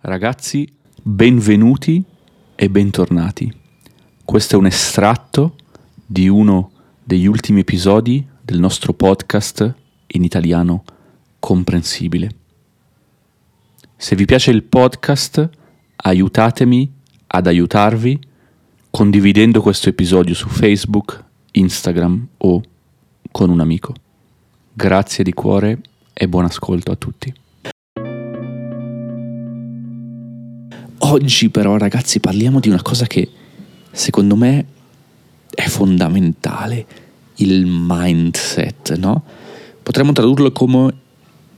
Ragazzi, benvenuti e bentornati. Questo è un estratto di uno degli ultimi episodi del nostro podcast in italiano comprensibile. Se vi piace il podcast, aiutatemi ad aiutarvi condividendo questo episodio su Facebook, Instagram o con un amico. Grazie di cuore e buon ascolto a tutti. Oggi però ragazzi parliamo di una cosa che secondo me è fondamentale, il mindset, no? Potremmo tradurlo come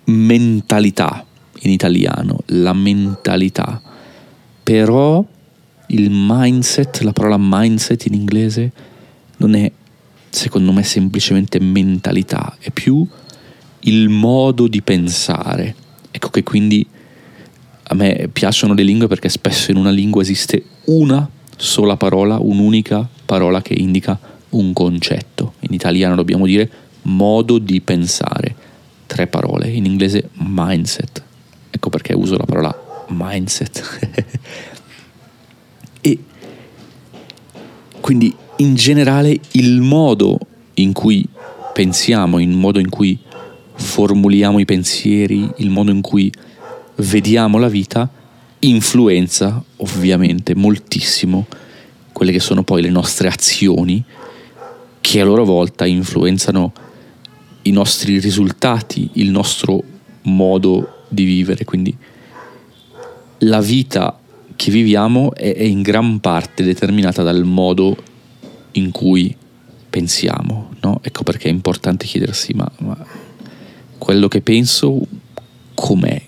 mentalità in italiano, la mentalità. Però il mindset, la parola mindset in inglese, non è secondo me semplicemente mentalità, è più il modo di pensare. Ecco che quindi a me piacciono le lingue perché spesso in una lingua esiste una sola parola, un'unica parola che indica un concetto. In italiano dobbiamo dire modo di pensare. Tre parole, in inglese mindset. Ecco perché uso la parola mindset. e quindi in generale il modo in cui pensiamo, il modo in cui formuliamo i pensieri, il modo in cui vediamo la vita, influenza ovviamente moltissimo quelle che sono poi le nostre azioni, che a loro volta influenzano i nostri risultati, il nostro modo di vivere. Quindi la vita che viviamo è, è in gran parte determinata dal modo in cui pensiamo. No? Ecco perché è importante chiedersi, ma, ma quello che penso com'è?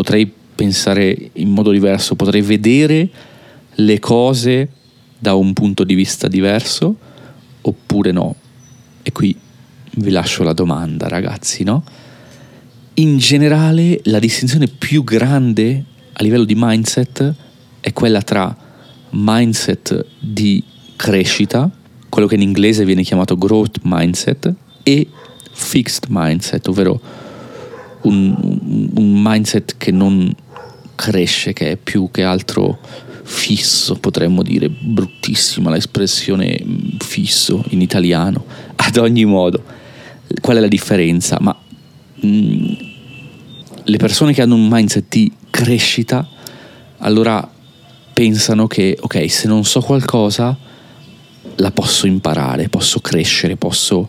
Potrei pensare in modo diverso, potrei vedere le cose da un punto di vista diverso oppure no? E qui vi lascio la domanda, ragazzi, no? In generale la distinzione più grande a livello di mindset è quella tra mindset di crescita, quello che in inglese viene chiamato growth mindset, e fixed mindset, ovvero un, un mindset che non cresce, che è più che altro fisso, potremmo dire, bruttissima l'espressione fisso in italiano, ad ogni modo. Qual è la differenza? Ma mh, mm, le persone che hanno un mindset di crescita, allora pensano che, ok, se non so qualcosa, la posso imparare, posso crescere, posso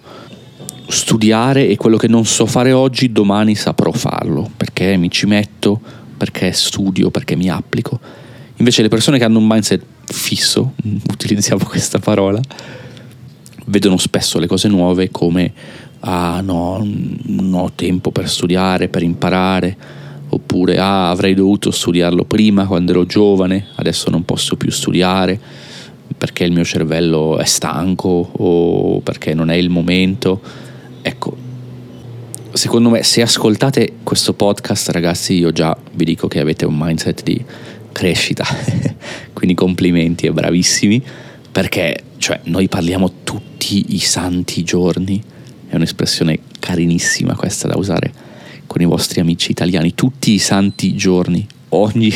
studiare e quello che non so fare oggi, domani saprò farlo, perché mi ci metto, perché studio, perché mi applico. Invece le persone che hanno un mindset fisso, utilizziamo questa parola, vedono spesso le cose nuove come ah no, non ho tempo per studiare, per imparare, oppure ah avrei dovuto studiarlo prima quando ero giovane, adesso non posso più studiare perché il mio cervello è stanco o perché non è il momento. Ecco, secondo me se ascoltate questo podcast ragazzi io già vi dico che avete un mindset di crescita, quindi complimenti e bravissimi. Perché cioè, noi parliamo tutti i santi giorni, è un'espressione carinissima questa da usare con i vostri amici italiani, tutti i santi giorni, ogni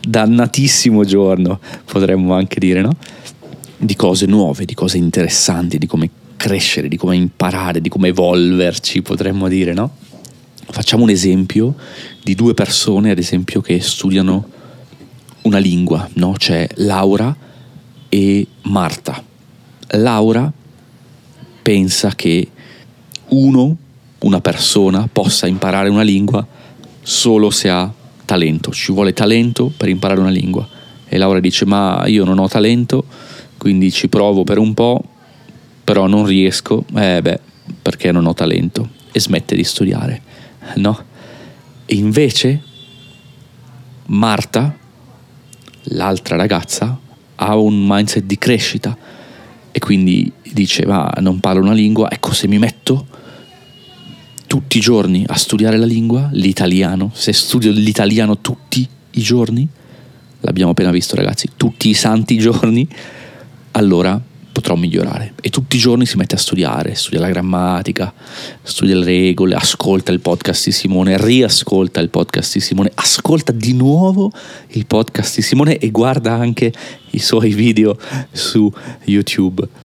dannatissimo giorno potremmo anche dire, no? Di cose nuove, di cose interessanti, di come crescere, di come imparare, di come evolverci, potremmo dire, no? Facciamo un esempio di due persone, ad esempio, che studiano una lingua, no? C'è Laura e Marta. Laura pensa che uno, una persona, possa imparare una lingua solo se ha talento, ci vuole talento per imparare una lingua. E Laura dice ma io non ho talento, quindi ci provo per un po', però non riesco, eh beh, perché non ho talento e smette di studiare, no? E invece Marta, l'altra ragazza, ha un mindset di crescita e quindi dice ma non parlo una lingua, ecco se mi metto tutti i giorni a studiare la lingua, l'italiano, se studio l'italiano tutti i giorni, l'abbiamo appena visto ragazzi, tutti i santi giorni, allora potrò migliorare. E tutti i giorni si mette a studiare, studia la grammatica, studia le regole, ascolta il podcast di Simone, riascolta il podcast di Simone, ascolta di nuovo il podcast di Simone e guarda anche i suoi video su YouTube.